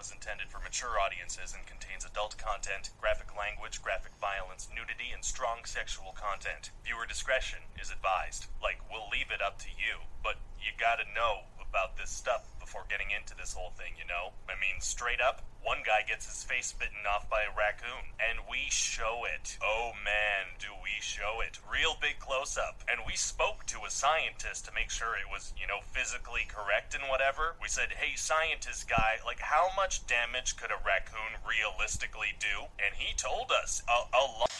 is intended for mature audiences and contains adult content, graphic language, graphic violence, nudity, and strong sexual content. Viewer discretion is advised. Like, we'll leave it up to you, but you gotta know about this stuff before getting into this whole thing, you know? I mean, straight up, one guy gets his face bitten off by a raccoon, and we show it. Oh man, do we show it. Real big close up. And we spoke to a scientist to make sure it was, you know, physically correct and whatever. We said, hey, scientist guy, like, how much damage could a raccoon realistically do? And he told us a, a lot.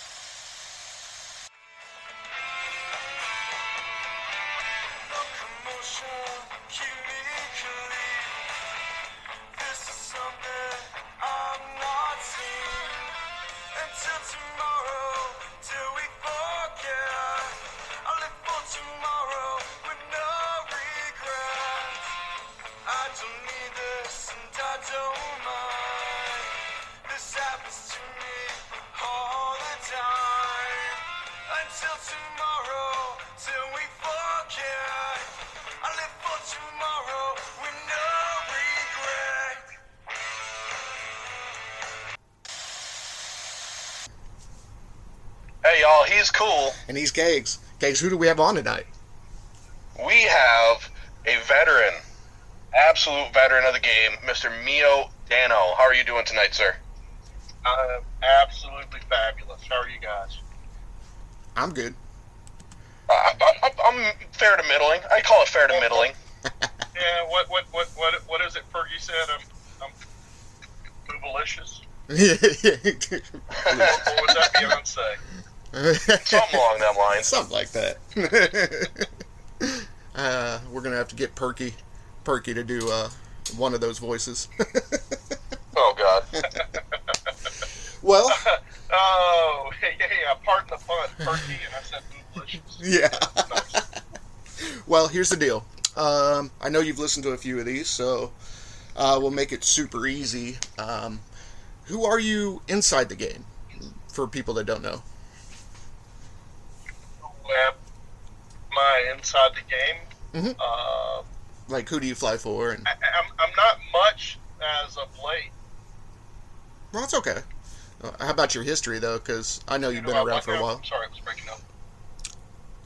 And he's Kegs. Kegs, who do we have on tonight? We have a veteran, absolute veteran of the game, Mr. Mio Dano. How are you doing tonight, sir? I'm absolutely fabulous. How are you guys? I'm good. Uh, I, I, I'm fair to middling. I call it fair to middling. Yeah, what what what what what is it Fergie said? I'm I'm boobalicious. Or was that Beyonce? Something along that line. Something like that. uh, we're gonna have to get Perky, Perky to do uh, one of those voices. Oh God. well, Oh, yeah, yeah, yeah. Pardon the pun, Fergie, and I said yeah. well, here's the deal. Um, I know you've listened to a few of these, so uh, we'll make it super easy. Um, who are you inside the game? For people that don't know. Am I inside the game? Mhm. Uh, Like, who do you fly for? And I, I'm I'm not much as of late. well, that's okay. Uh, how about your history though? Because I know you've been Do I around for a while. I'm sorry, it was breaking up.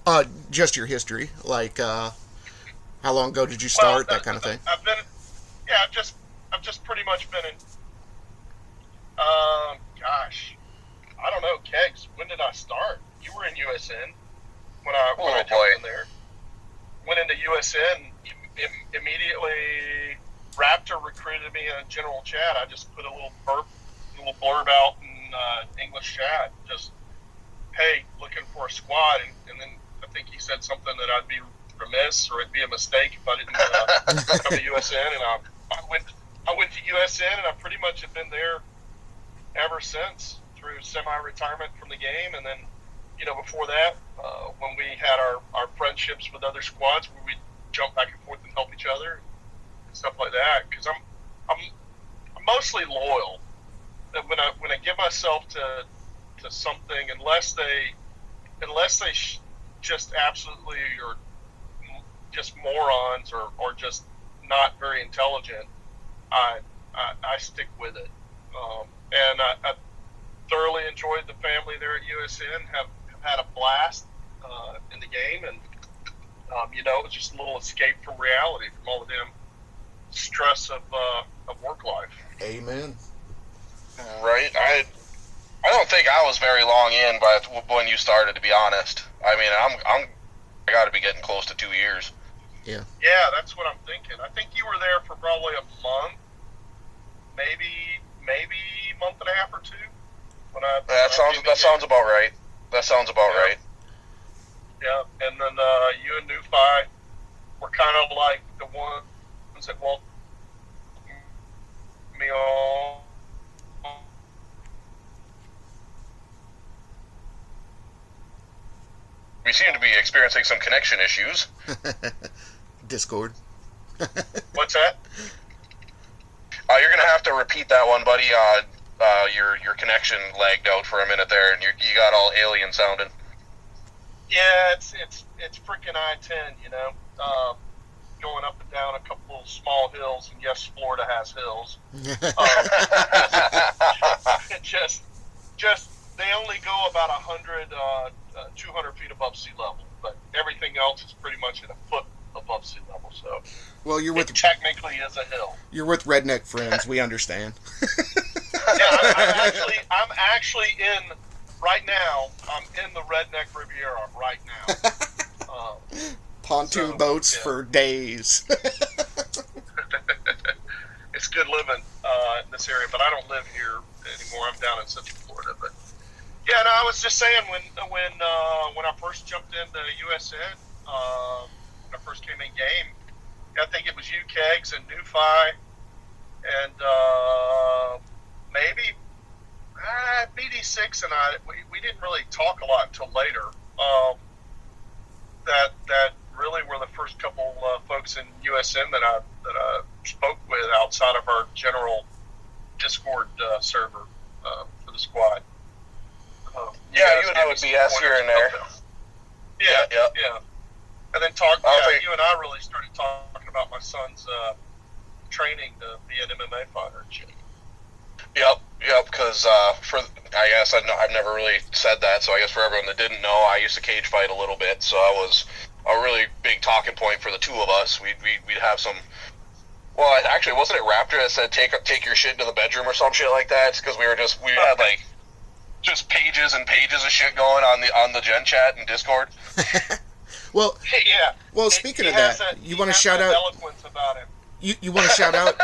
Uh, just your history, like uh, how long ago did you start, Well, that kind of thing. I've been, yeah, I've just, I've just pretty much been in. Um, gosh, I don't know, kegs. When did I start? You were in USN when I when Oh, I jumped in there. Went into USN im- im- immediately. Raptor recruited me in a general chat. I just put a little burp, a little blurb out in uh, English chat. Just, hey, looking for a squad, and, and then I think he said something that I'd be remiss or it'd be a mistake if I didn't uh, come to USN, and I, I went I went to USN, and I pretty much have been there ever since through semi-retirement from the game, and then you know before that uh, when we had our, our friendships with other squads where we jump back and forth and help each other and stuff like that. Because I'm I'm I'm mostly loyal. When I when I give myself to to something, unless they unless they sh- just absolutely are just morons or, or just not very intelligent, I, I, I stick with it. Um, and I, I thoroughly enjoyed the family there at USN, have had a blast uh, in the game, and, um, you know, it was just a little escape from reality, from all the damn stress of, uh, of work life. Amen. Right. I. I don't think I was very long in by when you started. To be honest, I mean, I'm. I'm. I got to be getting close to two years. Yeah, Yeah, that's what I'm thinking. I think you were there for probably a month, maybe maybe month and a half or two. When I when That I sounds. came That sounds about right. That sounds about Yeah. right. Yeah, and then uh, you and Newfi were kind of like the ones that welcomed me on. We seem to be experiencing some connection issues. Discord. What's that? Uh, you're gonna have to repeat that one, buddy. Uh, uh, your your connection lagged out for a minute there, and you you got all alien sounding. Yeah, it's it's it's freaking I ten, you know. Um, going up and down a couple of small hills, and yes, Florida has hills. Um, just, just they only go about 100, uh, uh, 200 feet above sea level, but everything else is pretty much at a foot above sea level. So well, you're it with technically is a hill. you're with redneck friends. We understand. Yeah, I'm, I'm actually, I'm actually in right now. I'm in the redneck Riviera right now. Um, Pontoon So, boats yeah. for days. it's good living uh, in this area, but I don't live here anymore. I'm down in Central Florida. But yeah, no, I was just saying when when uh, when I first jumped into USN, uh, when I first came in game, I think it was you Kegs and Newfi, and uh, maybe uh, BD6 and I. We, we didn't really talk a lot until later. Um, that that really were the first couple uh, folks in USN that I that I spoke with outside of our general Discord uh, server uh, for the squad. Um, Yeah, guys you and I would BS here and there. Yeah, Yeah, yeah. And then talk. Yeah, think- you and I really started talking about my son's uh, training to be an MMA fighter. And shit. Yep, yep. Because uh, for I guess I know, I've never really said that, so I guess for everyone that didn't know, I used to cage fight a little bit, so I was a really big talking point for the two of us. We'd we'd, we'd have some. Well, I- actually, wasn't it Raptor that said take take your shit into the bedroom or some shit like that? Because we were just we had like just pages and pages of shit going on the on the Gen Chat and Discord. well, yeah. well. Speaking he of that, has a- you want to shout out eloquence about him. You, you want to shout out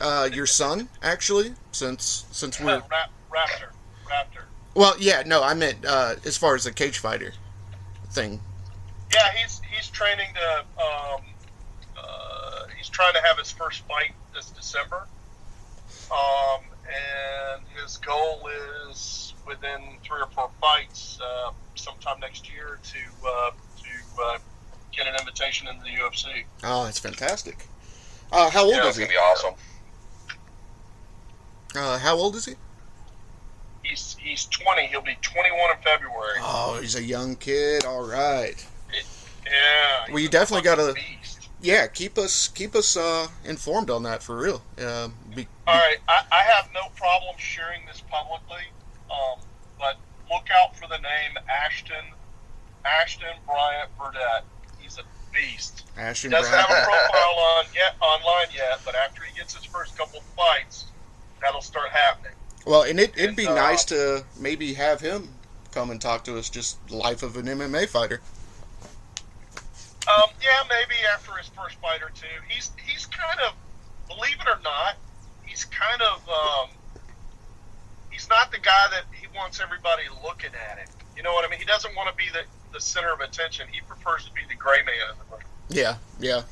uh, your son actually since since Uh, we're Rap, Raptor, Raptor. well yeah no I meant uh, as far as the cage fighter thing Yeah, he's he's training to. Um, uh, he's trying to have his first fight this December, um, and his goal is within three or four fights, uh, sometime next year, to uh, to uh, get an invitation into the UFC. oh that's fantastic uh, how old Yeah, is it's he gonna be awesome. uh, how old is he He's he's 20. He'll be 21 in February. oh he's a young kid all right Yeah. Well, you definitely gotta- yeah keep us keep us uh, informed on that for real uh, be, All right, I, I have no problem sharing this publicly, um, but look out for the name Ashton Ashton Bryant Burdett. Beast. Ashton Doesn't Brown. have a profile on yet online yet, but after he gets his first couple fights, that'll start happening. Well, and it, it'd be And, uh, nice to maybe have him come and talk to us, just life of an MMA fighter. Um, yeah, maybe after his first fight or two. He's he's kind of, believe it or not, he's kind of um, he's not the guy that he wants everybody looking at him. You know what I mean? He doesn't want to be the, the center of attention. He prefers to be the gray man in the room. Yeah, yeah.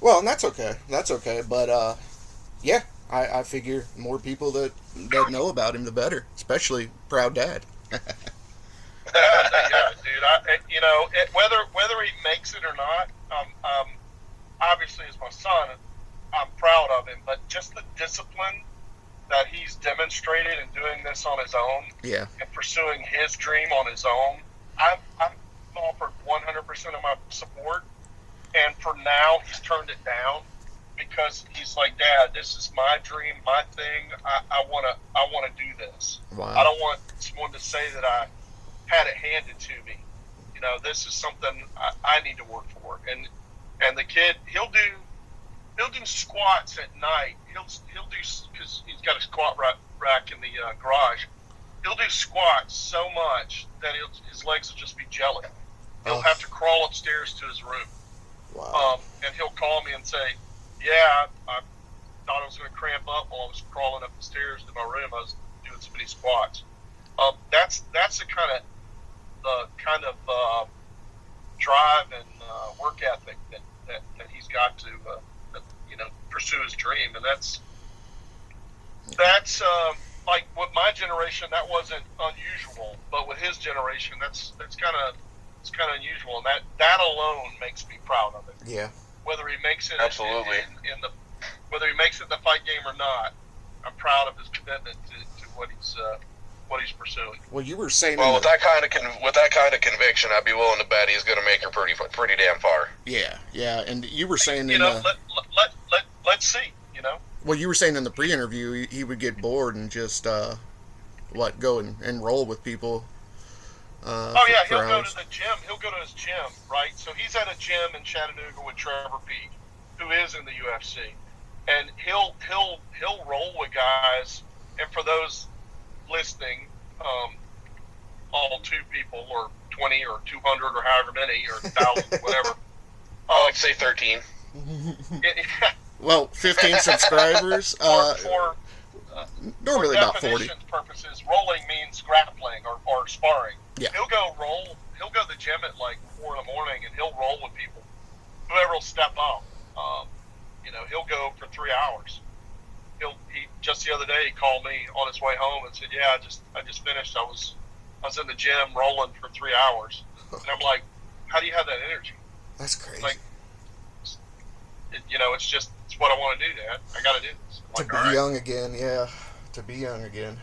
Well, and that's okay. That's okay. But uh, yeah, I, I figure more people that that know about him, the better. Especially proud dad. yeah, dude. I, you know, it, whether whether he makes it or not, um, um, obviously as my son, I'm proud of him. But just the discipline that he's demonstrated in doing this on his own Yeah, and pursuing his dream on his own, I've, I've offered 100% of my support. And for now, he's turned it down because he's like, Dad, this is my dream, my thing. I I want to, I want to do this. I don't want someone to say that I had it handed to me. You know, this is something I, I need to work for. And and the kid, he'll do he'll do squats at night. He'll he'll do because he's got a squat rack, rack in the uh, garage. He'll do squats so much that he'll, his legs will just be jelly. He'll Oh. have to crawl upstairs to his room, Wow. um, and he'll call me and say, "Yeah, I, I thought I was going to cramp up while I was crawling up the stairs to my room. I was doing so many squats." Um, that's that's the kind of the kind of uh, drive and uh, work ethic that, that, that he's got to uh, you know pursue his dream, and that's that's um, like with my generation that wasn't unusual, but with his generation that's that's kind of it's kind of unusual, and that that alone makes me proud of it. yeah. Whether he makes it Absolutely. in, in the whether he makes it the fight game or not, I'm proud of his commitment to, to what he's uh, what he's pursuing. Well, you were saying, Well, with the- that kind of con- with that kind of conviction, I'd be willing to bet he's going to make her pretty pretty damn far. yeah, yeah, and you were saying You in know, the, let, let let let let's see. You know, well, you were saying in the pre-interview he, he would get bored and just uh, what go and, and roll with people. Uh, Oh for- yeah, for he'll go to the gym. He'll go to his gym, right? So he's at a gym in Chattanooga with Trevor Peek, who is in the UFC, and he'll he'll he'll roll with guys. And for those listening, um, all two people or twenty or two hundred or however many or thousand, whatever. I Um, like say thirteen. it- Well, 15 subscribers. for, Uh, normally for about 40. definitions purposes, rolling means grappling or, or sparring. Yeah. He'll go roll. He'll go to the gym at like four in the morning, and he'll roll with people. Whoever will step up. Um, you know, he'll go for three hours. He'll he just the other day he called me on his way home and said, "Yeah, I just I just finished. I was I was in the gym rolling for three hours." And I'm like, "How do you have that energy?" That's crazy. Like, It, you know, it's just it's what I want to do. Dad, I got to do this. I'm to like, be "All right." young again, yeah. To be young again.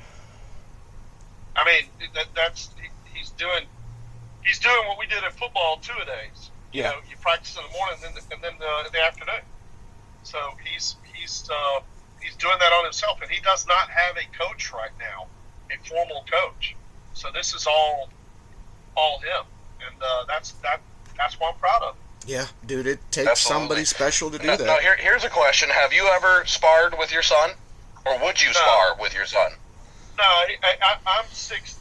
I mean, that, that's he, he's doing he's doing what we did in football two a days. You Yeah. know, you practice in the morning and then, and then the, the afternoon. So he's he's uh, he's doing that on himself, and he does not have a coach right now, a formal coach. So this is all all him, and uh, that's that that's what I'm proud of. Yeah, dude, it takes Absolutely. somebody special to do Now, that. now here, here's a question: Have you ever sparred with your son, or would you No. spar with your son? No, I, I, I'm 6'3",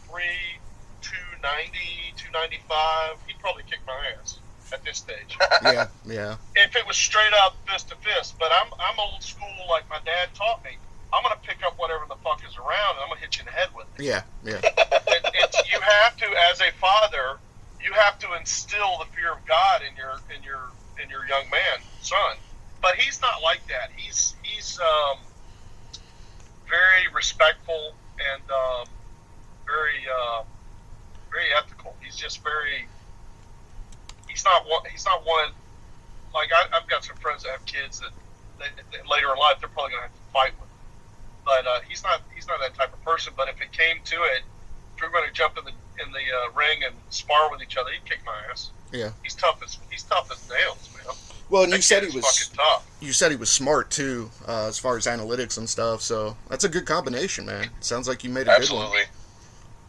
290, 295. He'd probably kick my ass at this stage. yeah, yeah. if it was straight up fist to fist. But I'm I'm old school, like my dad taught me. I'm gonna pick up whatever the fuck is around, and I'm gonna hit you in the head with it. Yeah, yeah. it it's, you have to, as a father, you have to instill the fear of God in your in your in your young man, son. But he's not like that. He's he's um, very respectful and um, very uh, very ethical. He's just very. He's not one. He's not one. Like I, I've got some friends that have kids that, that later in life they're probably gonna have to fight with. But uh, he's not. He's not that type of person. But if it came to it, if are going to jump in the in the uh, ring and spar with each other, he'd kick my ass. Yeah. He's tough as he's tough as nails, man. Well, and That you said he was fucking tough. you said he was smart too, uh, as far as analytics and stuff. So that's a good combination, man. Sounds like you made a good one.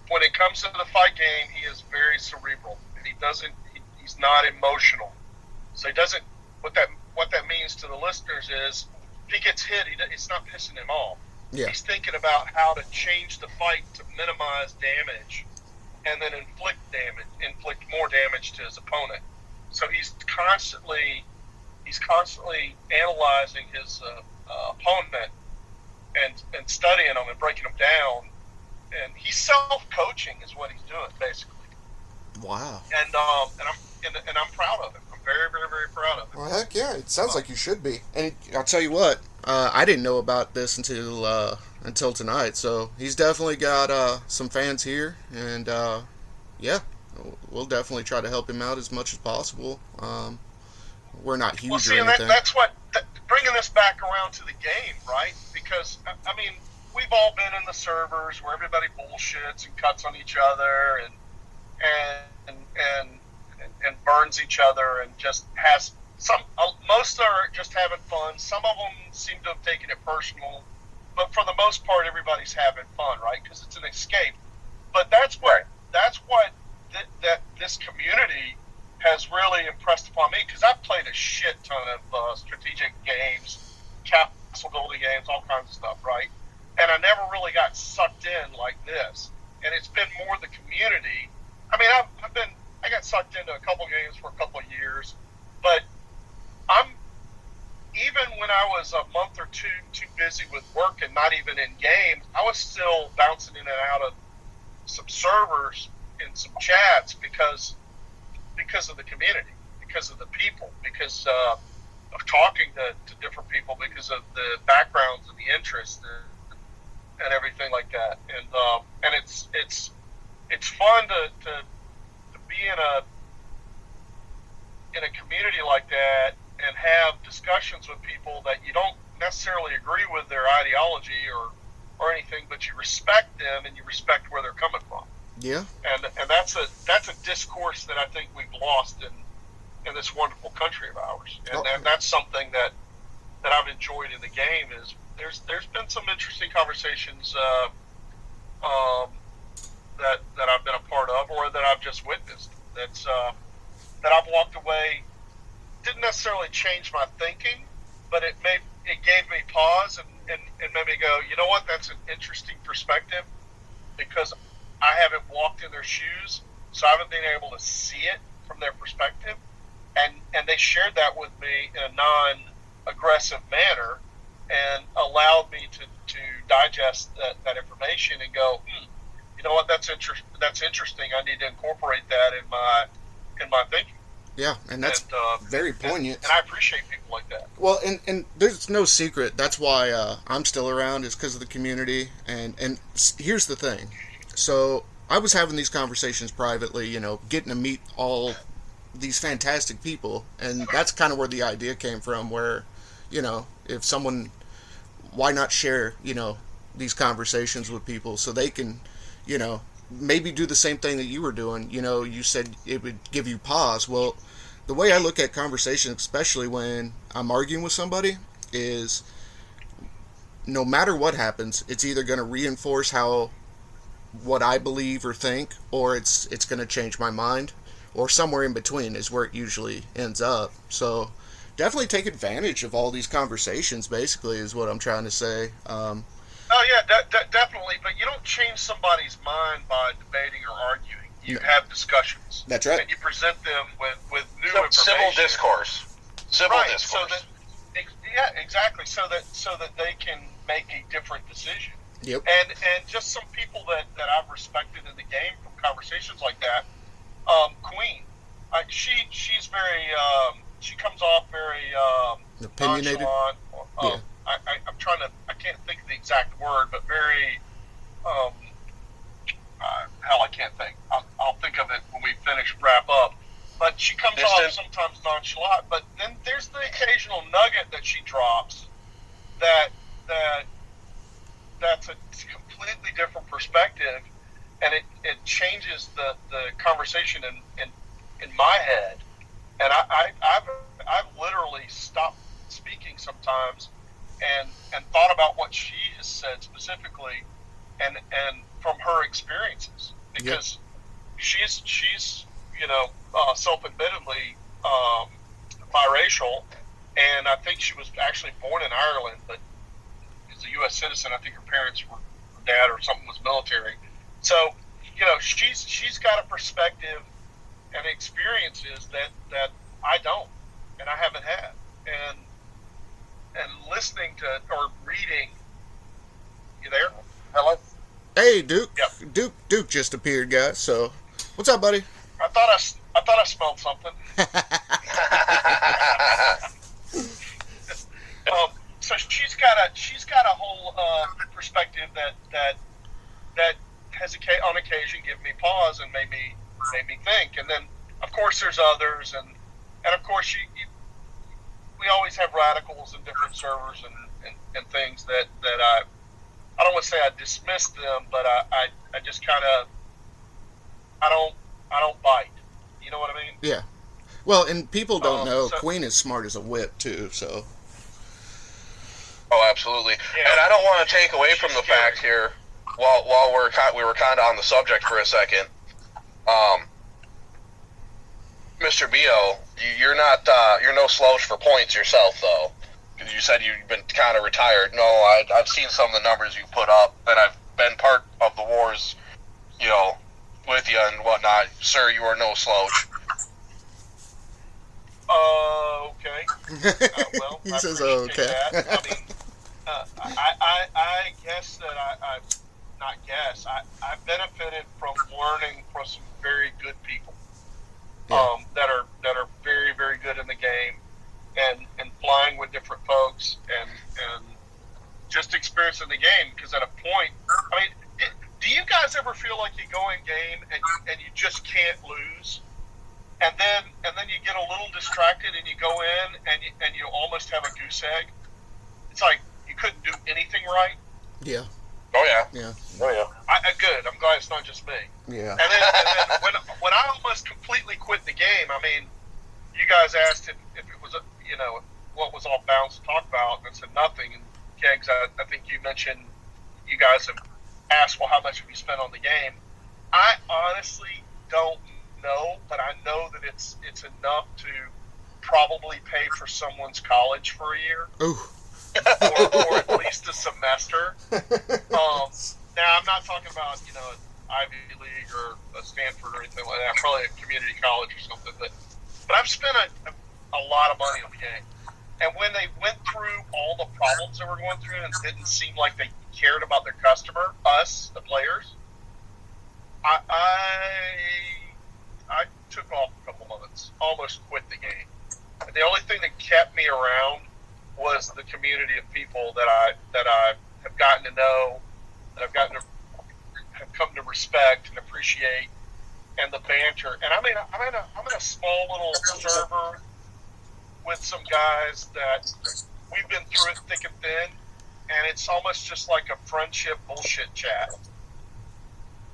When it comes to the fight game, he is very cerebral, and he doesn't. He, he's not emotional, so he doesn't. What that what that means to the listeners is, if he gets hit, he, it's not pissing him off. Yeah. He's thinking about how to change the fight to minimize damage, and then inflict damage, inflict more damage to his opponent. So he's constantly, he's constantly analyzing his uh, uh, opponent and and studying them and breaking them down. And he's self-coaching is what he's doing basically. Wow. And um and I'm and, and I'm proud of him. I'm very very very proud of him. Well, heck yeah, it sounds like you should be. And I'll tell you what, uh, I didn't know about this until uh, until tonight. So he's definitely got uh, some fans here, and uh, yeah, we'll definitely try to help him out as much as possible. Um, we're not huge Well, see, or and that, that's what that, bringing this back around to the game, right? Because I, I mean, we've all been in the servers where everybody bullshits and cuts on each other and and and and, and burns each other and just has some. Uh, most are just having fun. Some of them seem to have taken it personal, but for the most part, everybody's having fun, right? Because it's an escape. But that's what that's what th- that this community has really impressed upon me because I've played a shit ton of uh, strategic games, castle building games, all kinds of stuff, right? And I never really got sucked in like this. And it's been more the community. I mean, I've, I've been, I got sucked into a couple games for a couple of years, but I'm, even when I was a month or two too busy with work and not even in games, I was still bouncing in and out of some servers and some chats because because of the community, because of the people, because uh, of talking to, to different people, because of the backgrounds and the interests and, and everything like that. And um, and it's it's it's fun to, to to be in a in a community like that and have discussions with people that you don't necessarily agree with their ideology or or anything but you respect them and you respect where they're coming from. Yeah. And and that's a that's a discourse that I think we've lost in in this wonderful country of ours. And, Oh. and that's something that that I've enjoyed in the game is there's there's been some interesting conversations uh, um, that that I've been a part of or that I've just witnessed. That's uh, that I've walked away didn't necessarily change my thinking, but it made it gave me pause and, and, and made me go, you know what, that's an interesting perspective because I haven't walked in their shoes, so I haven't been able to see it from their perspective. And and they shared that with me in a non aggressive manner and allowed me to, to digest that, that information and go, hmm, you know what, that's inter- that's interesting. I need to incorporate that in my in my thinking. Yeah, and that's and, uh, very poignant. And, I appreciate people like that. Well, and, and there's no secret. That's why uh, I'm still around is because of the community. And and here's the thing. So I was having these conversations privately, you know, getting to meet all these fantastic people, and that's kind of where the idea came from. Where, you know, if someone, why not share, you know, these conversations with people so they can, you know, maybe do the same thing that you were doing. You know, you said it would give you pause. Well, the way I look at conversation, especially when I'm arguing with somebody, is no matter what happens, it's either going to reinforce how what I believe or think, or it's it's going to change my mind, or somewhere in between is where it usually ends up. So definitely take advantage of all these conversations. Basically, is what I'm trying to say. Um, Oh yeah, de- de- definitely. But you don't change somebody's mind by debating or arguing. You No. have discussions. That's right. And you present them with with new Civil information. discourse. Civil right. discourse. So that, yeah, exactly. So that so that they can make a different decision. yep. And and just some people that, that I've respected in the game from conversations like that. Um, Queen, uh, she she's very um, she comes off very um, Opinionated. nonchalant. Um, Yeah. I, I, I'm trying to I can't think of the exact word, but very um, uh, hell I can't think. I'll, I'll think of it when we finish wrap up. But she comes off sometimes nonchalant. But then there's the occasional nugget that she drops that that that's a completely different perspective, and it, it changes the, the conversation in, in in my head. And I, I I've I've literally stopped speaking sometimes and and thought about what she has said specifically and and from her experiences. Because she's she's you know uh, self-admittedly um, biracial. And I think she was actually born in Ireland but is a U.S. citizen I think her parents were her dad or something was military. So you know she's she's got a perspective and experiences that that I don't and I haven't had. And and listening to or reading you there hello Hey, Duke. Yep. Duke. Duke just appeared, guys. So, what's up, buddy? I thought I, I thought I smelled something um, so she's got a she's got a whole uh, perspective that that that has on occasion given me pause and made me made me think. And then of course there's others, and and of course you, you we always have radicals and different servers and, and, and things that that I I don't want to say I dismiss them, but I I, I just kind of I don't I don't bite. You know what I mean? Yeah. Well, and people don't Um, know so- Queen is smart as a whip too. So Oh, absolutely. Yeah. And I don't want to take away She's from the scary. fact here, while while we're we were kind of on the subject for a second. Um, Mr. Bo, you- you're not uh, you're no slouch for points yourself, though. 'Cause You said you've been kind of retired. No, I, I've seen some of the numbers you put up, and I've been part of the wars, you know, with you and whatnot. Sir, you are no slouch. Uh, okay. Uh, well, he I says, appreciate "Okay." that. I mean, uh, I, I, I guess that I, I not guess. I, I benefited from learning from some very good people Yeah. um, that are that are very very good in the game, and and flying with different folks and and just experiencing the game. Because at a point, I mean, it, do you guys ever feel like you go in game and you, and you just can't lose? and then and then you get a little distracted and you go in and you, and you almost have a goose egg. It's like you couldn't do anything right. yeah. Oh yeah. Yeah, Oh yeah. I, I, good. I'm glad it's not just me. yeah. And then, and then when when I almost completely quit the game, I mean, you guys asked if, if it was a, you know what was off bounds to talk about, and I said nothing. And Kegs, I, I think you mentioned you guys have asked, well, how much have you spent on the game? I honestly don't know, but I know that it's it's enough to probably pay for someone's college for a year Ooh. Or, or at least a semester. Um, now, I'm not talking about you know Ivy League or a Stanford or anything like that. Probably a community college or something. But but I've spent a, a lot of money on the game. And when they went through all the problems that we're going through and it didn't seem like they cared about their customer, us, the players, I I, I took off a couple months, almost quit the game. The only thing that kept me around was the community of people that I that I have gotten to know, that I've gotten to have come to respect and appreciate, and the banter. And I'm in a, I'm in a I'm in a small little server with some guys that we've been through it thick and thin, and it's almost just like a friendship bullshit chat.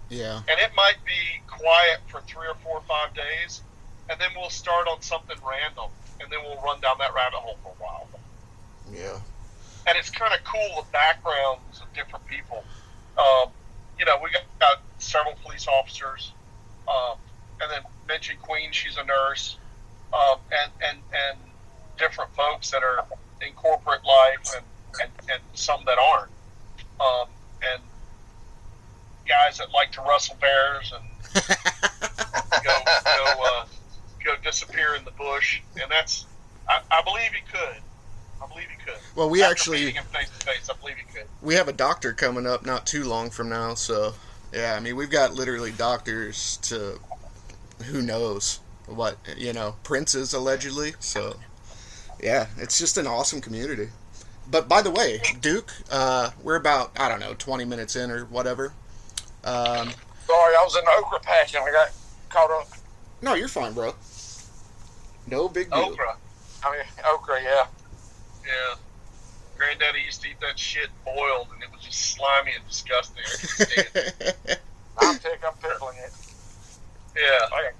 Yeah. And it might be quiet for three or four or five days, and then we'll start on something random, and then we'll run down that rabbit hole for a while. Yeah. and it's kind of cool the backgrounds of different people. Um, you know, we got, got several police officers, um, and then mentioned Queen, she's a nurse, um, and and and different folks that are in corporate life, and and, and some that aren't, um, and guys that like to rustle bears and go go uh, go disappear in the bush, and that's I, I believe he could. I believe he could. Well, we After actually face to face. I believe he could. We have a doctor coming up not too long from now, so yeah, I mean we've got literally doctors to who knows what you know princes allegedly. So yeah, it's just an awesome community. But by the way, Duke, uh, we're about I don't know twenty minutes in or whatever. Um, Sorry, I was in the okra patch and I got caught up. no, you're fine, bro. No big deal. Okra, I mean, okra, yeah. Yeah. Granddaddy used to eat that shit boiled, and it was just slimy and disgusting. I stand it. I'm I'm pickling it. Yeah. I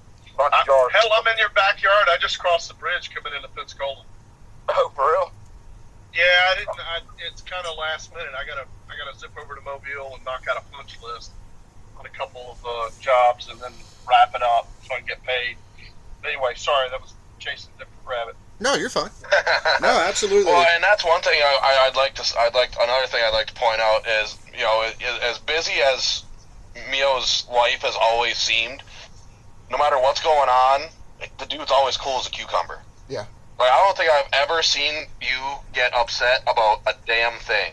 I, hell, I'm in your backyard. I just crossed the bridge coming into Pensacola. Oh, for real? Yeah, I didn't. I, it's kind of last minute. I gotta, I gotta zip over to Mobile and knock out a punch list on a couple of uh, jobs, and then wrap it up so I can get paid. Anyway, sorry, that was chasing a different rabbit. No, you're fine. No, absolutely. Well, and that's one thing I, I, I'd like to. s- I'd like another thing I'd like to point out is you know as busy as Mio's life has always seemed, no matter what's going on, the dude's always cool as a cucumber. Yeah. Like I don't think I've ever seen you get upset about a damn thing.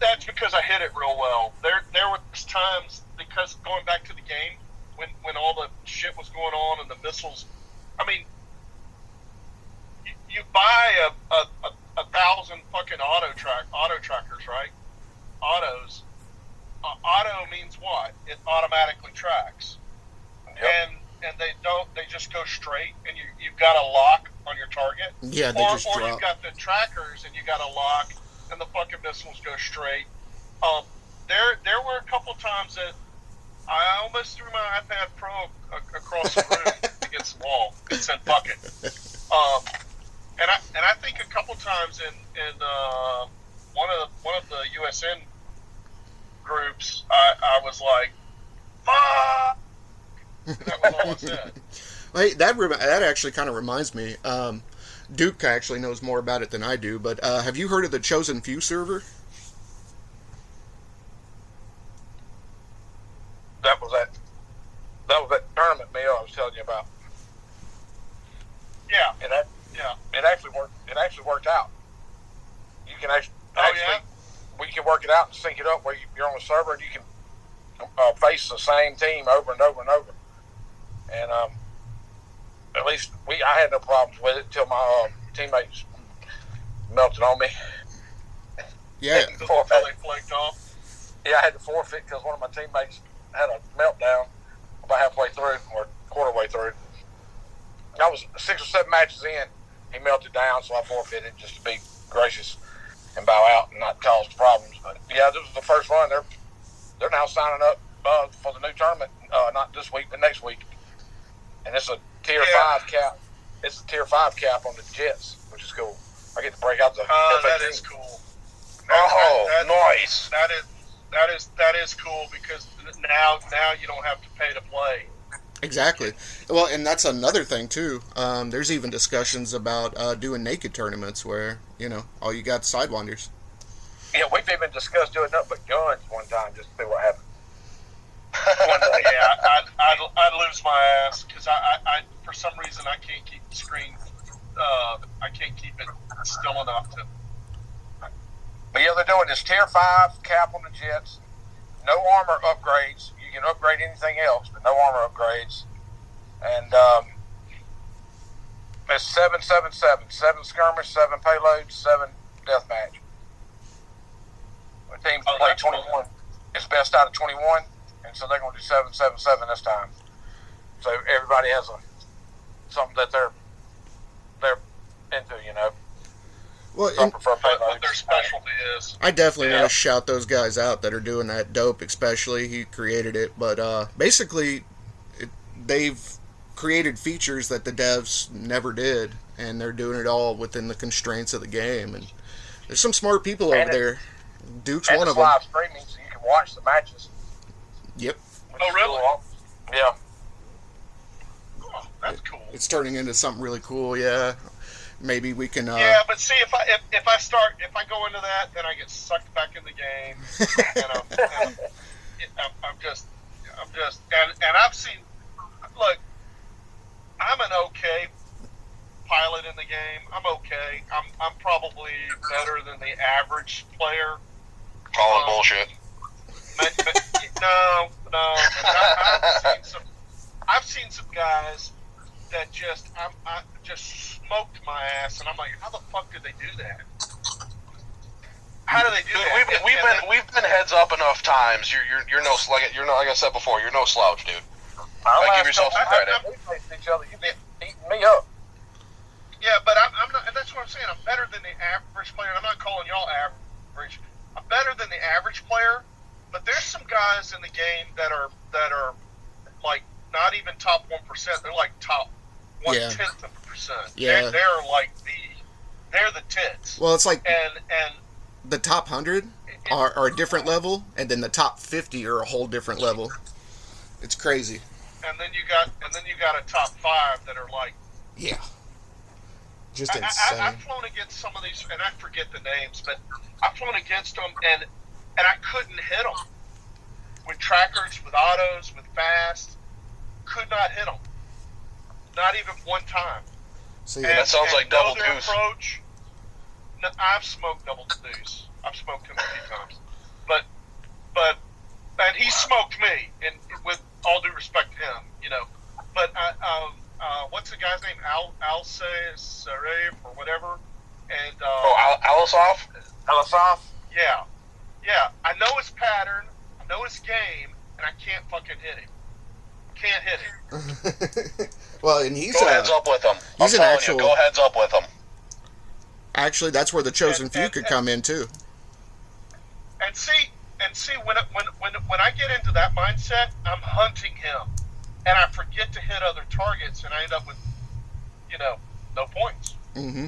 that's because I hit it real well. There, there was times because going back to the game when when all the shit was going on and the missiles. I mean, you, you buy a, a, a, a thousand fucking auto track auto trackers, right? Autos. Uh, auto means what? It automatically tracks, and and they don't. They just go straight, and you you've got a lock on your target yeah, they or, just or drop. you've got the trackers and you got a lock and the fucking missiles go straight. Um, there there were a couple times that I almost threw my iPad Pro across the room against the wall and said "fuck it." Um, and I and I think a couple times in in uh, one of one of the USN groups, I, I was like, "Fuck." And that was all I said. Hey, that that actually kind of reminds me. Um, Duke actually knows more about it than I do, but uh, have you heard of the Chosen Few server? That was that. That was that tournament meal I was telling you about, Yeah, and that yeah. it actually worked. It actually worked out. You can actually, Oh, actually yeah? we can work it out and sync it up where you, you're on the server and you can uh, face the same team over and over and over. And um, at least we, I had no problems with it until my um, teammates melted on me. Yeah, they flaked off. Yeah, I had to forfeit because one of my teammates had a meltdown about halfway through or quarter way through. I was six or seven matches in. He melted down, so I forfeited just to be gracious. And bow out and not cause problems. But yeah, this was the first one. They're they're now signing up uh, for the new tournament. Uh, not this week, but next week. And it's a tier Yeah. five cap. It's a tier five cap on the Jets, which is cool. I get to break out the. Uh, that F-18. is cool. Oh, That- that- nice. That is that is that is cool because now now you don't have to pay to play. Exactly. Well, and that's another thing too. Um, there's even discussions about uh, doing naked tournaments where you know all you got sidewinders. Yeah, we've even discussed doing nothing but guns one time just to see what happens. One day, yeah, I'd, I'd, I'd lose my ass because I, I, I for some reason I can't keep the screen. Uh, I can't keep it still enough to. But yeah, they're doing this tier five cap on the jets. No armor upgrades. You can upgrade anything else, but no armor upgrades. And um, it's seven, seven, seven, seven skirmish, seven payloads, seven deathmatch. The team Oh, play twenty one. It's best out of twenty one, and so they're going to do seven, seven, seven this time. So everybody has a something that they're they're into, you know. Well, I and prefer What, payloads. their specialty is. I definitely Yeah. want to shout those guys out that are doing that dope. Especially he created it, but uh, basically, it, they've created features that the devs never did, and they're doing it all within the constraints of the game. And there's some smart people And over there. Duke's and one it's of them. live streaming, so you can watch the matches. Yep, Oh, really? cool. Yeah. Oh, that's cool. it's turning into something really cool. Yeah, maybe we can. Uh, Yeah, but see, if I if, if I start if I go into that, then I get sucked back in the game, and I'm, and I'm, I'm, I'm just I'm just and and I've seen look, I'm an okay pilot in the game. I'm okay. I'm I'm probably better than the average player. Calling Um, bullshit. But, but, no, no. I, I've seen some. I've seen some guys that just I'm, I just smoked my ass, and I'm like, how the fuck did they do that? How do they do Dude, that? we've, And- we've and been then- we've been heads up enough times. You're you're, you're no like you're no like I said before. You're no slouch, dude. Our Like, give yourself some credit. times We faced each other. You've been eating me up. Yeah, but I'm, I'm not. and That's what I'm saying. I'm better than the average player. I'm not calling y'all average. I'm better than the average player, but there's some guys in the game that are that are like not even top one percent. They're like top one Yeah. tenth of a percent. Yeah. they're, they're like the they're the tits. Well, it's like And and the top hundred are, are a different level, and then the top fifty are a whole different level. It's crazy. and then you got and then you got a top five that are like Yeah. Just I, I, insane. I've flown against some of these, and I forget the names, but I've flown against them, and and I couldn't hit them with trackers, with autos, with fast. Could not hit them, not even one time. See, And, That sounds like double know deuce. approach. No, I've smoked double deuce. I've smoked him a few times, but but and he smoked me, and with all due respect to him, you know. But I, um, uh, what's the guy's name? Al Alce Sarave or whatever. And uh, Oh, Al- Alisov? Alisov. yeah, yeah. I know his pattern. I know his game, and I can't fucking hit him. Can't hit him. well, and he's Go uh, heads up with him. he's I'm an actual- you, go heads up with him. actually that's where the chosen And- few and- could and- come in too. And see, and see when it- when when when I get into that mindset, I'm hunting him, and I forget to hit other targets, and I end up with, you know, no points hmm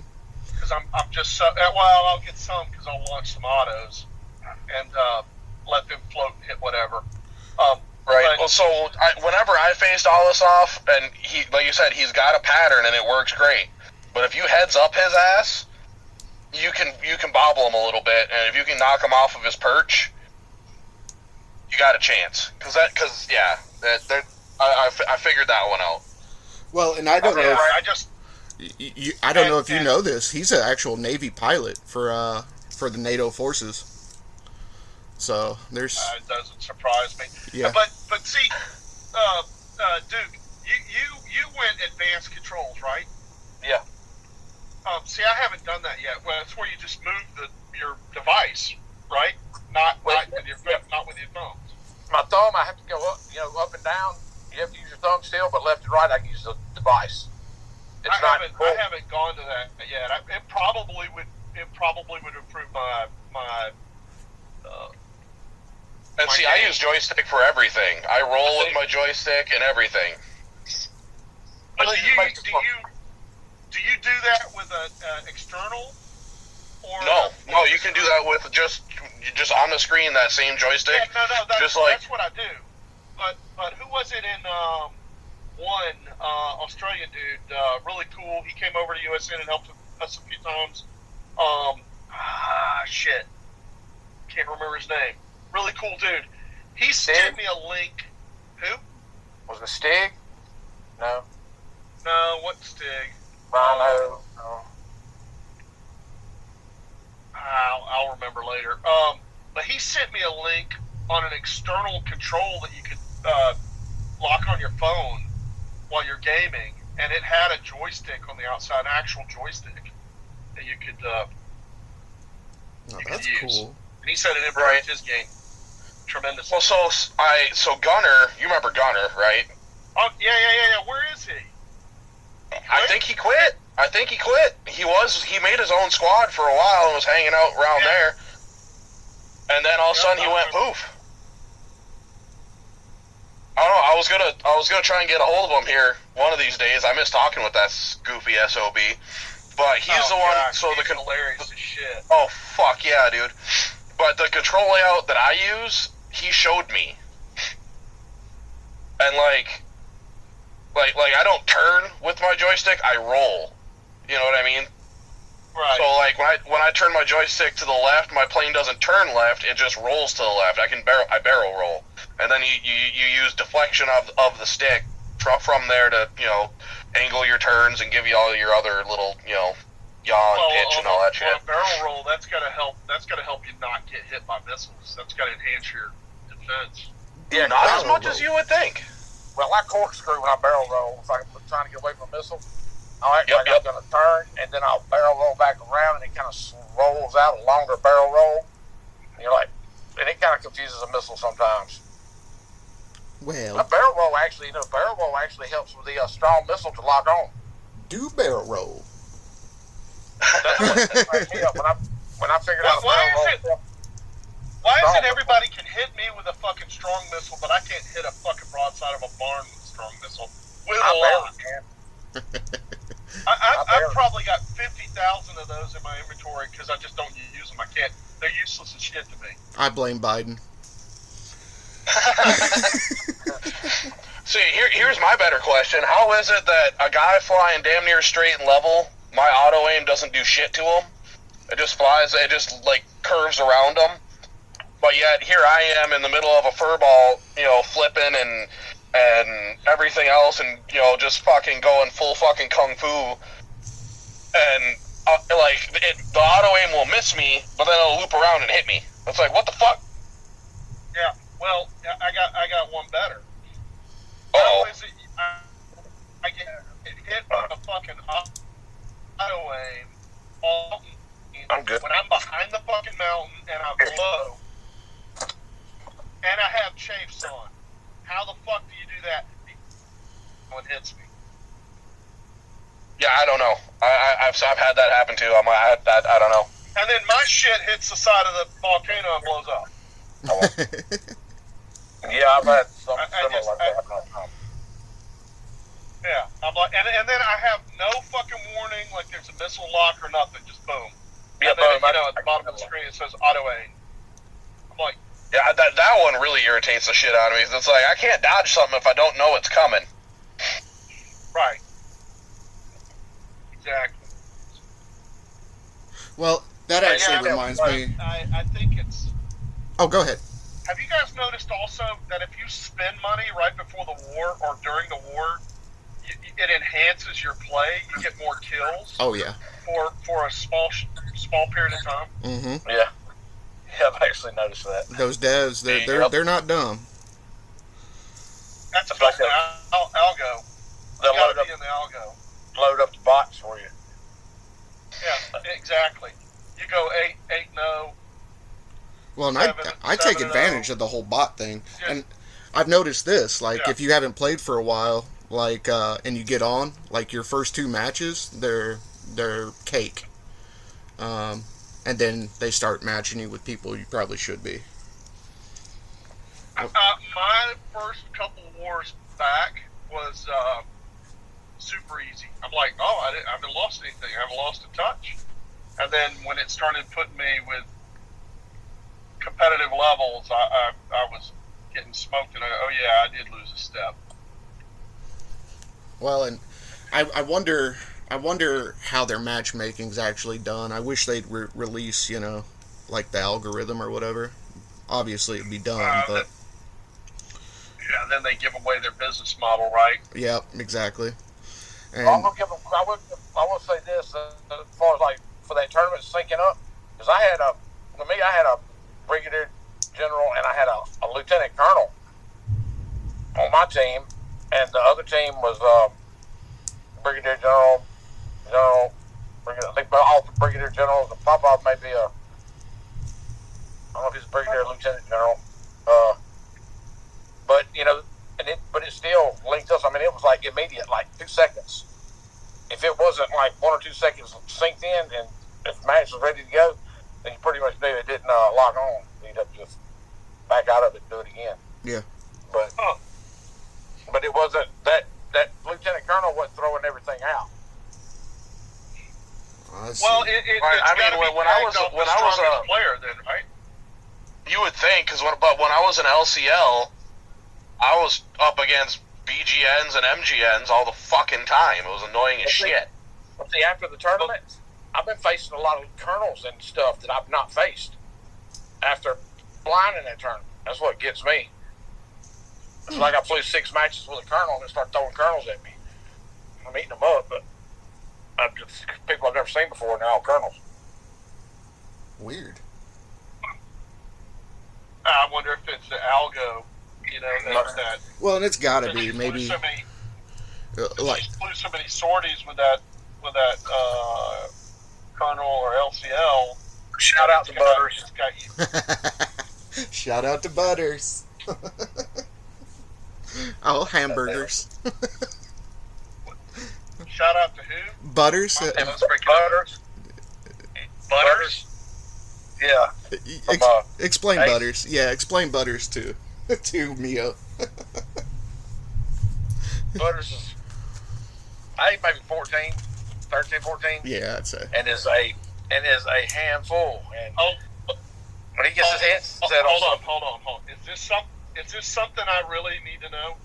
because I'm I'm just so uh, well. I'll get some because I'll launch some autos, and uh, let them float and hit whatever. Um, Right. But- Well, so I, whenever I faced Alisov, and he, like you said, he's got a pattern and it works great. But if you heads up his ass, you can you can bobble him a little bit, and if you can knock him off of his perch, you got a chance. Cause that, cause yeah, that that I, I, I figured that one out. Well, and I don't know. If, I just you i don't know if you And- know this. He's an actual Navy pilot for uh for the NATO forces. So there's uh, it doesn't surprise me. Yeah. But but see, uh, uh, Duke, you you you went advanced controls, right? Yeah. Um, see, I haven't done that yet. Well, it's where you just move the your device, right? Not Well, not with your yeah. not with your thumbs. My thumb, I have to go up, you know, up and down. You have to use your thumb still, but left and right, I can use the device. It's I not haven't cool. I haven't gone to that yet. I, it probably would it probably would improve my my. Uh, And see, I use joystick for everything. I roll with my joystick and everything. but do you do you do you do that with an uh, external? Or No, no, you can do that with just just on the screen that same joystick. Yeah, no, no, that's, Just like- that's what I do. But but who was it in um, one uh, Australian dude? Uh, really cool. He came over to USN and helped us a few times. Um, ah, shit, can't remember his name. Really cool dude. He sent me a link. Who? Was it Stig? No. No, what Stig? Rhino? No. I'll, I'll remember later. Um, but he sent me a link on an external control that you could uh, lock on your phone while you're gaming, and it had a joystick on the outside, an actual joystick that you could. Uh, Oh, You can that's use. cool. and he said it improved Right. his game tremendously. Well, so I so Gunner, you remember Gunner, right? oh yeah, yeah, yeah, yeah. Where is he? I think he quit. I think he quit. He was he made his own squad for a while and was hanging out around Yeah. there. And then all of a sudden he went poof. I don't know. I was gonna I was gonna try and get a hold of him here one of these days. I miss talking with that goofy sob, but he's Oh, the one. gosh, so the hilarious as shit. Oh fuck yeah, dude! But the control layout that I use, he showed me, and like, like, like I don't turn with my joystick. I roll. You know what I mean? Right. So like when I when I turn my joystick to the left, my plane doesn't turn left. It just rolls to the left. I can barrel I barrel roll, and then you you, you use deflection of of the stick from from there to you know angle your turns and give you all your other little you know yawn, well, pitch, on, and all that shit. barrel roll, that's got to help. That's got to help you not get hit by missiles. That's got to enhance your defense. Yeah, Not as much roll. as you would think. Well, I corkscrew when I barrel roll. If I'm trying to get away from a missile, I act Yep, like yep. I'm going to turn, and then I'll barrel roll back around, and it kind of rolls out a longer barrel roll. And you're like, and it kind of confuses a missile sometimes. Well, a barrel roll actually, you know, barrel roll actually helps with the uh, strong missile to lock on. do barrel roll. That's what that cracked me when I when I figured out a Why- why barrel is roll. Why is it everybody can hit me with a fucking strong missile, but I can't hit a fucking broadside of a barn with a strong missile? With I a barely lot. I, I, I I've probably got 50,000 of those in my inventory because I just don't use them. I can't. They're useless as shit to me. I blame Biden. See, here, here's my better question. How is it that a guy flying damn near straight and level, my auto aim doesn't do shit to him? It just flies, it just, like, curves around him. But yet, here I am in the middle of a furball, you know, flipping and and everything else, and, you know, just fucking going full fucking kung fu. And, uh, like, it, the auto aim will miss me, but then it'll loop around and hit me. It's like, what the fuck? Yeah. Well, I got I got one better. Oh, How is it? I, I get hit with a fucking auto aim. All, I'm good. When I'm behind the fucking mountain and I'm low, and I have chafes on. How the fuck do you do that? One hits me. yeah, I don't know. I, I, I've, I've had that happen too. I'm like, I, I, I don't know. And then my shit hits the side of the volcano and blows up. Yeah, I've had something I- I similar just- like I- that. Yeah, I'm like, and, and then I have no fucking warning, like there's a missile lock or nothing, just boom. Yeah, and then, boom, you I- know, at the I- bottom of the screen it says auto aim. I'm like, Yeah, that that one really irritates the shit out of me. It's like I can't dodge something if I don't know it's coming. right. Exactly. Well, that Yeah, actually yeah, reminds but me. I, I think it's. Oh, go ahead. Have you guys noticed also that if you spend money right before the war or during the war, it enhances your play. You get more kills Oh yeah. for for a small small period of time. Mm-hmm. Yeah. Yeah, I've actually noticed that. Those devs, they're they're, Yep. they're not dumb. That's It's like built in al- algo. They'll You load up, be in the algo. load up the bots for you. Yeah, exactly. You go eight eight no. Well, and I Seven- I take advantage of the whole bot thing, Yeah. and I've noticed this. Like, Yeah. if you haven't played for a while, like, uh, and you get on, like your first two matches, they're they're cake. um, and then they start matching you with people you probably should be. Uh, my first couple wars back was uh, super easy. I'm like, oh, I, didn't, I haven't lost anything. I haven't lost a touch. And then when it started putting me with competitive levels, I, I, I was getting smoked, and I, oh yeah, I did lose a step. Well, and I, I wonder, I wonder how their matchmaking's actually done. I wish they'd re- release, you know, like the algorithm or whatever. Obviously, it'd be done, Uh, but Yeah, then they give away their business model, right? Yep, exactly. I'm gonna give them. I will. I will say this uh, as far as like for that tournament syncing up, because I had a. For me, I had a brigadier general and I had a, a lieutenant colonel on my team, and the other team was uh, brigadier general, general. Brigadier, I think all the brigadier generals and Popov may be a. I don't know if he's a brigadier or lieutenant general, uh, but you know, and it, but it still linked us. I mean, it was like immediate, like two seconds. If it wasn't like one or two seconds synced in, and if the match was ready to go, then you pretty much knew it didn't uh, lock on. You'd have to just back out of it and do it again. Yeah. But Huh. but it wasn't that that lieutenant colonel wasn't throwing everything out. I see. Well, it, it, Right, it's I mean, when- be when I was- off when I was, strongest uh, player, then right? You would think, because when, but when I was in LCL, I was up against BGNs and MGNs all the fucking time. It was annoying as Okay. shit. But see, after the tournament, I've been facing a lot of colonels and stuff that I've not faced after flying in that tournament. That's what gets me. It's like I flew six matches with a colonel and they start throwing colonels at me. I'm eating them up, but I'm just people I've never seen before, and they're all colonels. Weird. I wonder if it's the algo, you know, that, that Well, and it's got to be maybe so many, uh, like flew so many sorties with that with that uh, Colonel or LCL. Shout out to Butters. it's got you. Shout out to Butters. oh, hamburgers. Shout out to who? Butters. Uh, let's break it up. Butters. Butters. Yeah. ex- From, uh, explain Hey. Butters. Yeah, explain Butters to to Mio. Butters is, I think maybe 14, 13, 14, Yeah, I'd say. and is a and is a handful. And Oh, when he gets his head oh, set hold on, something, hold on, hold on. Is this some? Is this something I really need to know?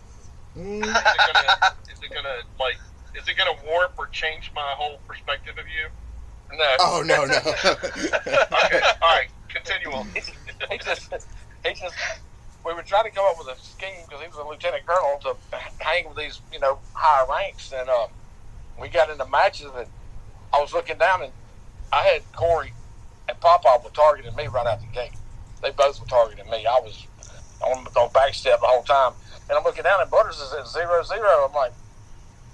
Mm, Is it gonna? is it gonna like? Is it gonna warp or change my whole perspective of you? no. oh no no. Okay, all right, continue on. he just, he just, we were trying to come up with a scheme because he was a lieutenant colonel to hang with these, you know, higher ranks. And um, we got into matches and I was looking down and I had Corey and Popov were targeting me right out the gate. They both were targeting me. I was on, on back step the whole time. And I'm looking down and Butters is at zero zero. I'm like,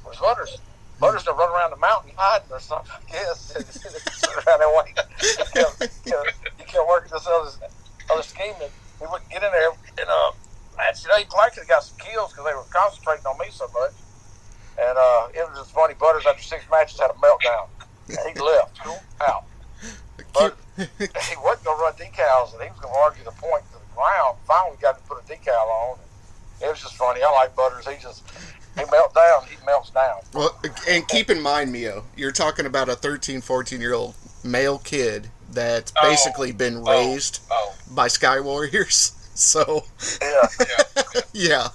where's Butters? Butters to run around the mountain hiding or something. I guess. Around he kept, he kept working this other, other scheme and we wouldn't get in there. And uh, actually, they could have got some kills because they were concentrating on me so much. And uh, it was just funny. Butters after six matches had a meltdown. And he left out. But he wasn't going to run decals, and he was going to argue the point to the ground. Finally, got to put a decal on. It was just funny. I like Butters. He just he melts down. He melts down. well, and keep in mind, Mio, you're talking about a 13, 14 year old male kid that's Oh. basically been raised Oh, by Sky Warriors. So Yeah. yeah. yeah,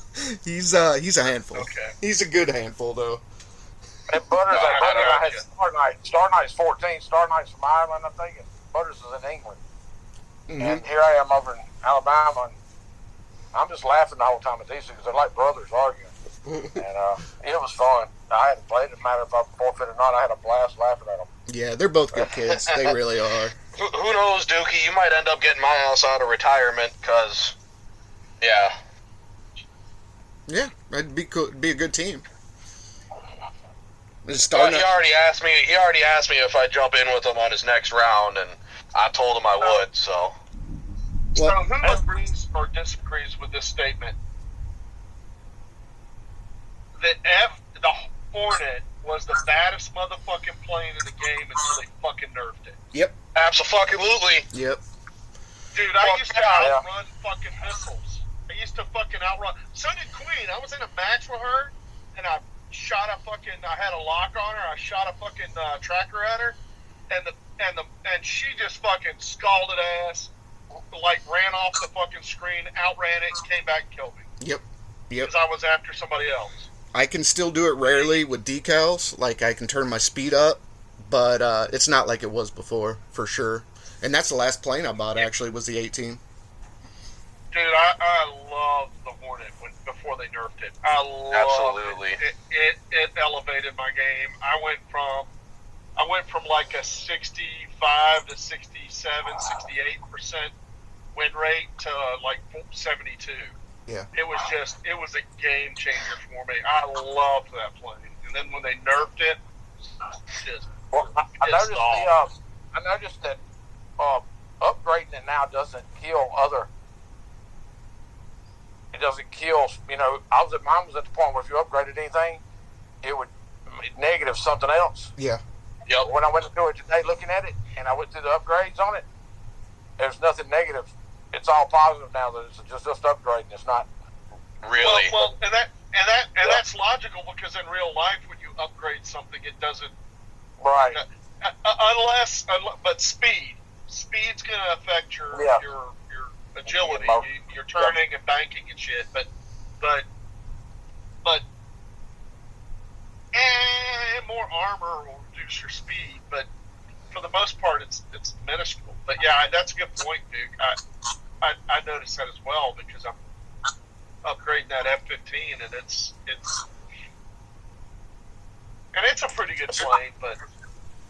he's uh he's a handful. Okay. He's a good handful though. And Butters, No, I- Butters I I had got. Star Night. Star Night's 14. Star Night's from Ireland, I think. And Butters is in England. Mhm. And here I am over in Alabama, and I'm just laughing the whole time at these because they're like brothers arguing. And uh, it was fun. I hadn't played. It didn't matter if I forfeit or not. I had a blast laughing at them. Yeah, they're both good kids. They really are. Who, who knows, Dookie? You might end up getting my ass out of retirement because, yeah, Yeah, that'd be cool. It'd Be a good team. Just Well, he already asked me. He already asked me if I'd jump in with him on his next round, and I told him I would. So So who agrees or disagrees with this statement? That F, the Hornet was the baddest motherfucking plane in the game until they fucking nerfed it. Yep. Absolutely. Yep. Dude, I Well, used to yeah. outrun fucking missiles. I used to fucking outrun. So did Queen. I was in a match with her, and I shot a fucking. I had a lock on her. I shot a fucking uh, tracker at her, and the and the and she just fucking scalded ass, like ran off the fucking screen, outran it, and came back and killed me Yep. Yep. because I was after somebody else. I can still do it rarely with decals. Like I can turn my speed up, but uh, it's not like it was before for sure. And that's the last plane I bought. Actually, was the 18. Dude, I, I love the Hornet when before they nerfed it. I love Absolutely. it. It, it. it elevated my game. I went from I went from like a 65 to 67, 68 percent win rate to like 72. Yeah. It was just it was a game changer for me. I loved that plane. And then when they nerfed it, just Well, I, I Pissed noticed the, uh, I noticed that uh, upgrading it now doesn't kill other. It doesn't kill. You know, I was at mine was at the point where if you upgraded anything, it would negative something else. Yeah. Yep. When I went through it today, looking at it, and I went through the upgrades on it, there's nothing negative. It's all positive now. That it's just just upgrading. It's not. Really. Well, well, and that and that and Yeah. that's logical because in real life, when you upgrade something, it doesn't Right. Uh, uh, unless, but speed. Speed's going to affect your Yeah. your your agility, Mo- you, your turning and banking and shit. But but but eh, more armor will reduce your speed. But for the most part, it's it's minuscule. But yeah, that's a good point, Duke. I I, I noticed that as well because I'm upgrading that F-15 and it's it's and it's a pretty good plane, but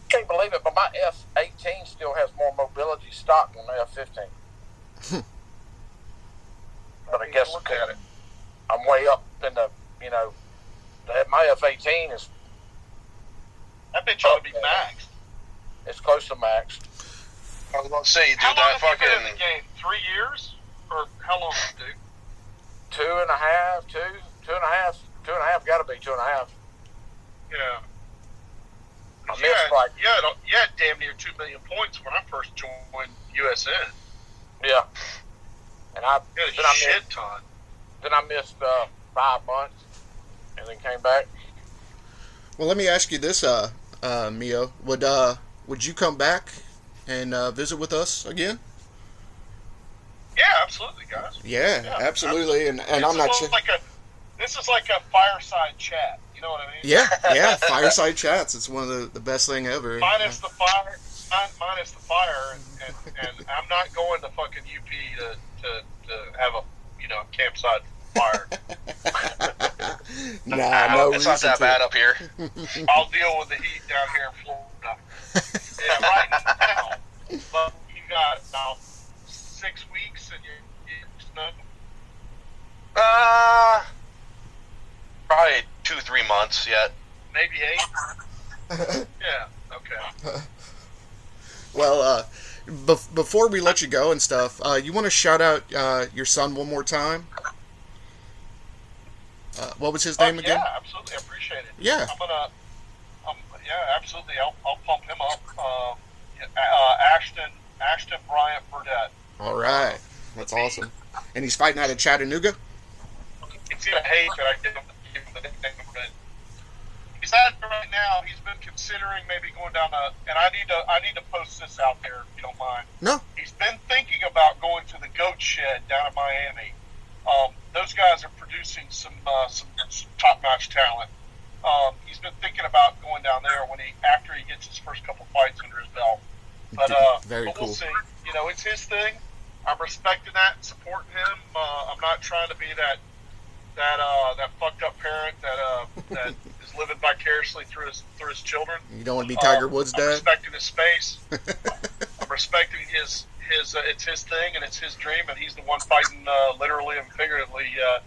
can't believe it, but my F eighteen still has more mobility stock than the F fifteen. but I guess look at it. I'm way up in the you know the, my F eighteen is That bitch ought to be maxed. it's close to max. I was about to say, dude, How long that have you been in the game? Three years? Or how long, dude? Two and a half, two, two and a half, two and a half. Got to be two and a half. Yeah. I You missed had, like you, had, you had damn near two million points when I first joined USN. yeah, and I You had then a I shit missed ton. then I missed uh, five months, and then came back. Well, let me ask you this, uh, uh, Mio. Would uh, would you come back and uh, visit with us again? Yeah, absolutely, guys. Yeah, Yeah, absolutely. And and I'm not sure. like a this is like a fireside chat. You know what I mean? Yeah, yeah. Fireside chats. It's one of the, the best thing ever. Minus the fire, minus the fire, and, and, and I'm not going to fucking UP to, to, to have a you know campsite fire. nah, no it's not that to. bad up here. I'll deal with the heat down here in Florida. Yeah, right now. But you got about six weeks and you, you snow. Uh, probably two, three months yet. maybe eight. yeah. Okay. Well, uh, bef- before we let you go and stuff, uh, you want to shout out uh, your son one more time? Uh, what was his name Oh, again? Yeah, absolutely. I appreciate it. Yeah. I'm gonna. Um, yeah, absolutely. I'll, I'll pump him up. Uh, uh, Ashton Ashton Bryant Burdett. All right, that's awesome. And he's fighting out of Chattanooga. He's gonna hate that I give him, give him the nickname, but at it right now. He's been considering maybe going down a. And I need to. I need to post this out there if you don't mind. No. He's been thinking about going to the Goat Shed down in Miami. Um, those guys are producing some uh, some, some top notch talent. Um, he's been thinking about going down there when he after he gets his first couple fights under his belt. But uh, Very but cool. we'll see. You know, it's his thing. I'm respecting that, and supporting him. Uh, I'm not trying to be that that uh, that fucked up parent that uh, that is living vicariously through his through his children. You don't want to be Tiger Um, Woods' I'm dad. respecting his space. I'm respecting his his. Uh, it's his thing and it's his dream, and he's the one fighting uh, literally and figuratively uh,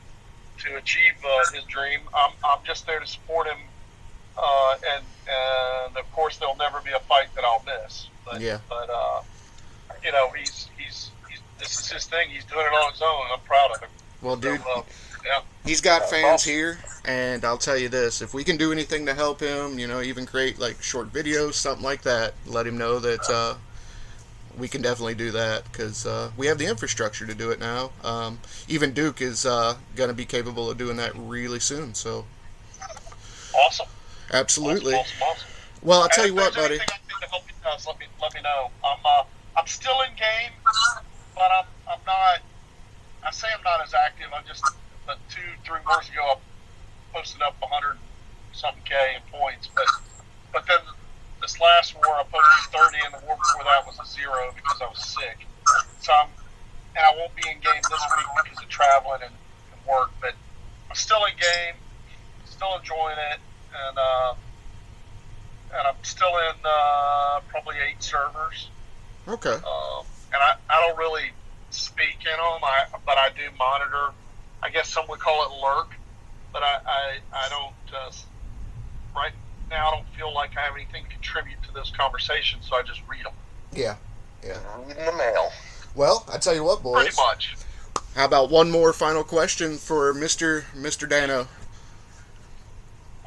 to achieve uh, his dream. I'm I'm just there to support him, uh, and and of course there'll never be a fight that I'll miss. But Yeah. but uh, you know he's he's he's this is his thing. He's doing it on his own. I'm proud of him. Well, dude, So, uh, yeah. he's got fans awesome. here. And I'll tell you this: if we can do anything to help him, you know, even create like short videos, something like that, let him know that uh, we can definitely do that because uh, we have the infrastructure to do it now. Um, even Duke is uh, going to be capable of doing that really soon. So, Awesome. absolutely. Awesome, awesome. Well, I'll tell you what, buddy. anything I can do to help you guys, let me let me know. I'm uh, I'm still in game, but I'm I'm not. I say I'm not as active. I'm just two three wars ago I posted up 100 something k in points, but but then this last war I posted 30, and the war before that was a zero because I was sick. So I'm and I won't be in game this week because of traveling and, and work, but I'm still in game, still enjoying it, and. Uh, and I'm still in uh, probably eight servers. Okay. Um, and I, I don't really speak in them, I, but I do monitor. I guess some would call it lurk, but I, I, I don't, uh, right now, I don't feel like I have anything to contribute to this conversation, so I just read them. Yeah. Yeah. Reading the mail. Well, I tell you what, boys. Pretty much. How about one more final question for Mister Mister Dano?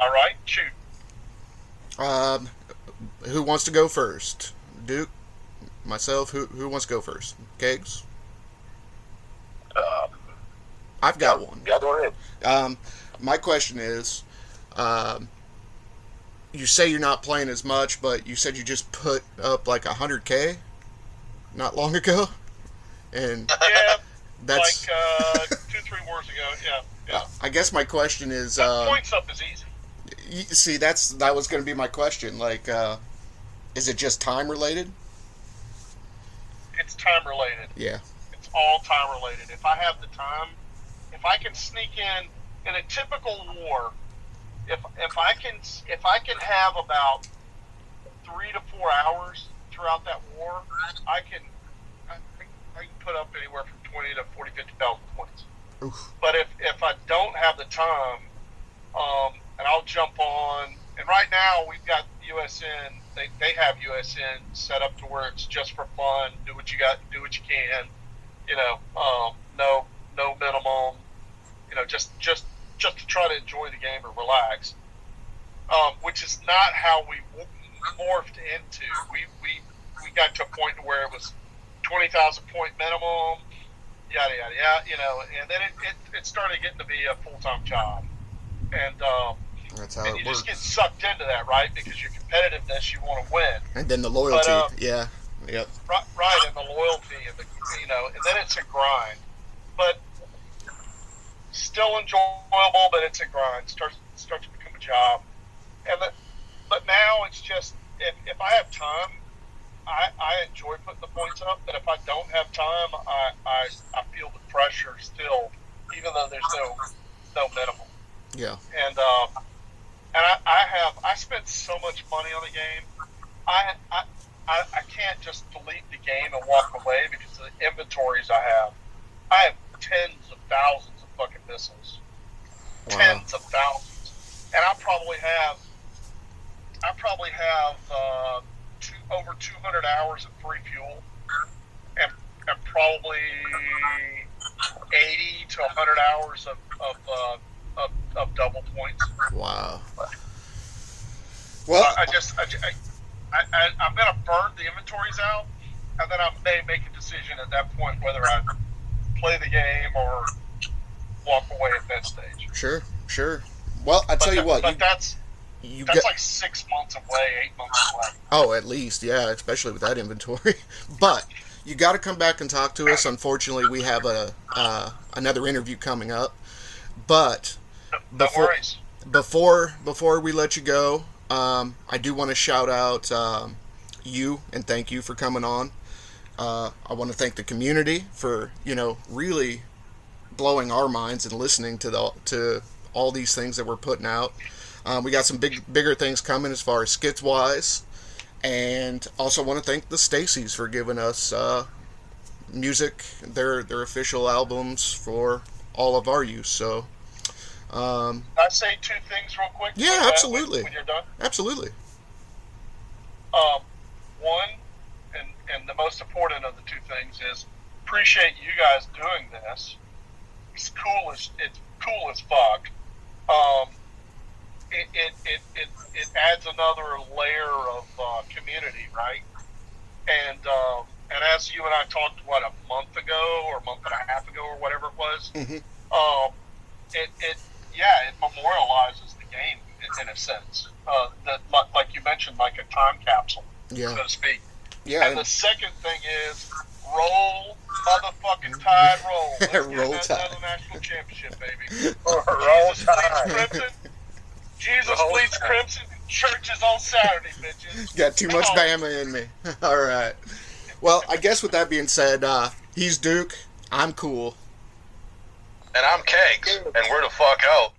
All right, shoot. Um, who wants to go first? Duke, myself. Who who wants to go first? Kegs. Uh, I've got one. yeah, go ahead. Um, my question is, um, you say you're not playing as much, but you said you just put up like a hundred k not long ago, and Yeah, that's. like uh, two, three wars ago. Yeah, yeah. I guess my question is, uh, points up is easy. see, that's that was going to be my question. Like, uh, is it just time related? It's time related. Yeah. It's all time related. If I have the time, if I can sneak in in a typical war, if if I can if I can have about three to four hours throughout that war, I can I, I can put up anywhere from twenty to 40, 50,000 points. Oof. But if if I don't have the time, um, and I'll jump on. And right now we've got USN. They, they have USN set up to where it's just for fun. Do what you got. Do what you can. You know, um, no no minimum. You know, just just just to try to enjoy the game or relax. Um, which is not how we morphed into. We we we got to a point where it was twenty thousand point minimum. Yada yada yada. You know, and then it, it, it started getting to be a full time job. And um, That's how and it you works. just get sucked into that, right? Because your competitiveness, you want to win, And then the loyalty. But, uh, yeah. Yep. right? right and the loyalty, and the you know, and then it's a grind, but still enjoyable. But it's a grind. starts starts to become a job, and the, but now it's just if, if I have time, I, I enjoy putting the points up. But if I don't have time, I, I I feel the pressure still, even though there's no no minimum. Yeah. and uh, and I, I have I spent so much money on the game. I, I I I can't just delete the game and walk away because of the inventories I have. I have tens of thousands fucking missiles, Wow. tens of thousands, and I probably have I probably have uh, two, over 200 hours of free fuel, and and probably 80 to 100 hours of of, uh, of, of double points. Wow. Well, I, I just, I, I, I, I'm going to burn the inventories out, and then I may make a decision at that point whether I play the game or walk away at that stage. sure, sure. Well, I tell you what, but you, that's you that's get like six months away, eight months away. oh, at least, yeah, especially with that inventory. but you got to come back and talk to us. Unfortunately, we have a uh, another interview coming up. But No, no Before- worries. before before we let you go, um, I do want to shout out um, you and thank you for coming on. Uh, I want to thank the community for you know really blowing our minds and listening to the to all these things that we're putting out. Um, we got some big bigger things coming as far as skits wise, and also want to thank the Stacys for giving us uh, music, their their official albums for all of our use. So. Um, Can I say two things real quick? Yeah, absolutely. When you're done. absolutely. Um, one, and and the most important of the two things is appreciate you guys doing this. It's cool as it's cool as fuck, um, it, it, it, it, it adds another layer of uh, community, right? And um, and as you and I talked, what a month ago or a month and a half ago or whatever it was, Mhm. um, it, it yeah, it memorializes the game in, in a sense. Uh, that like- like you mentioned, like a time capsule, Yeah, so to speak. yeah. And the second thing is roll motherfucking tide roll. Let's get Roll that Tide. another national championship, baby. Roll Jesus bleeds Tide. crimson. Jesus Roll bleeds Tide. crimson. Church is on Saturday, bitches. Got too much Come. Bama in me. All right. Well, I guess with that being said, uh, he's Duke. I'm cool. And I'm Kegs, and we're the fuck out.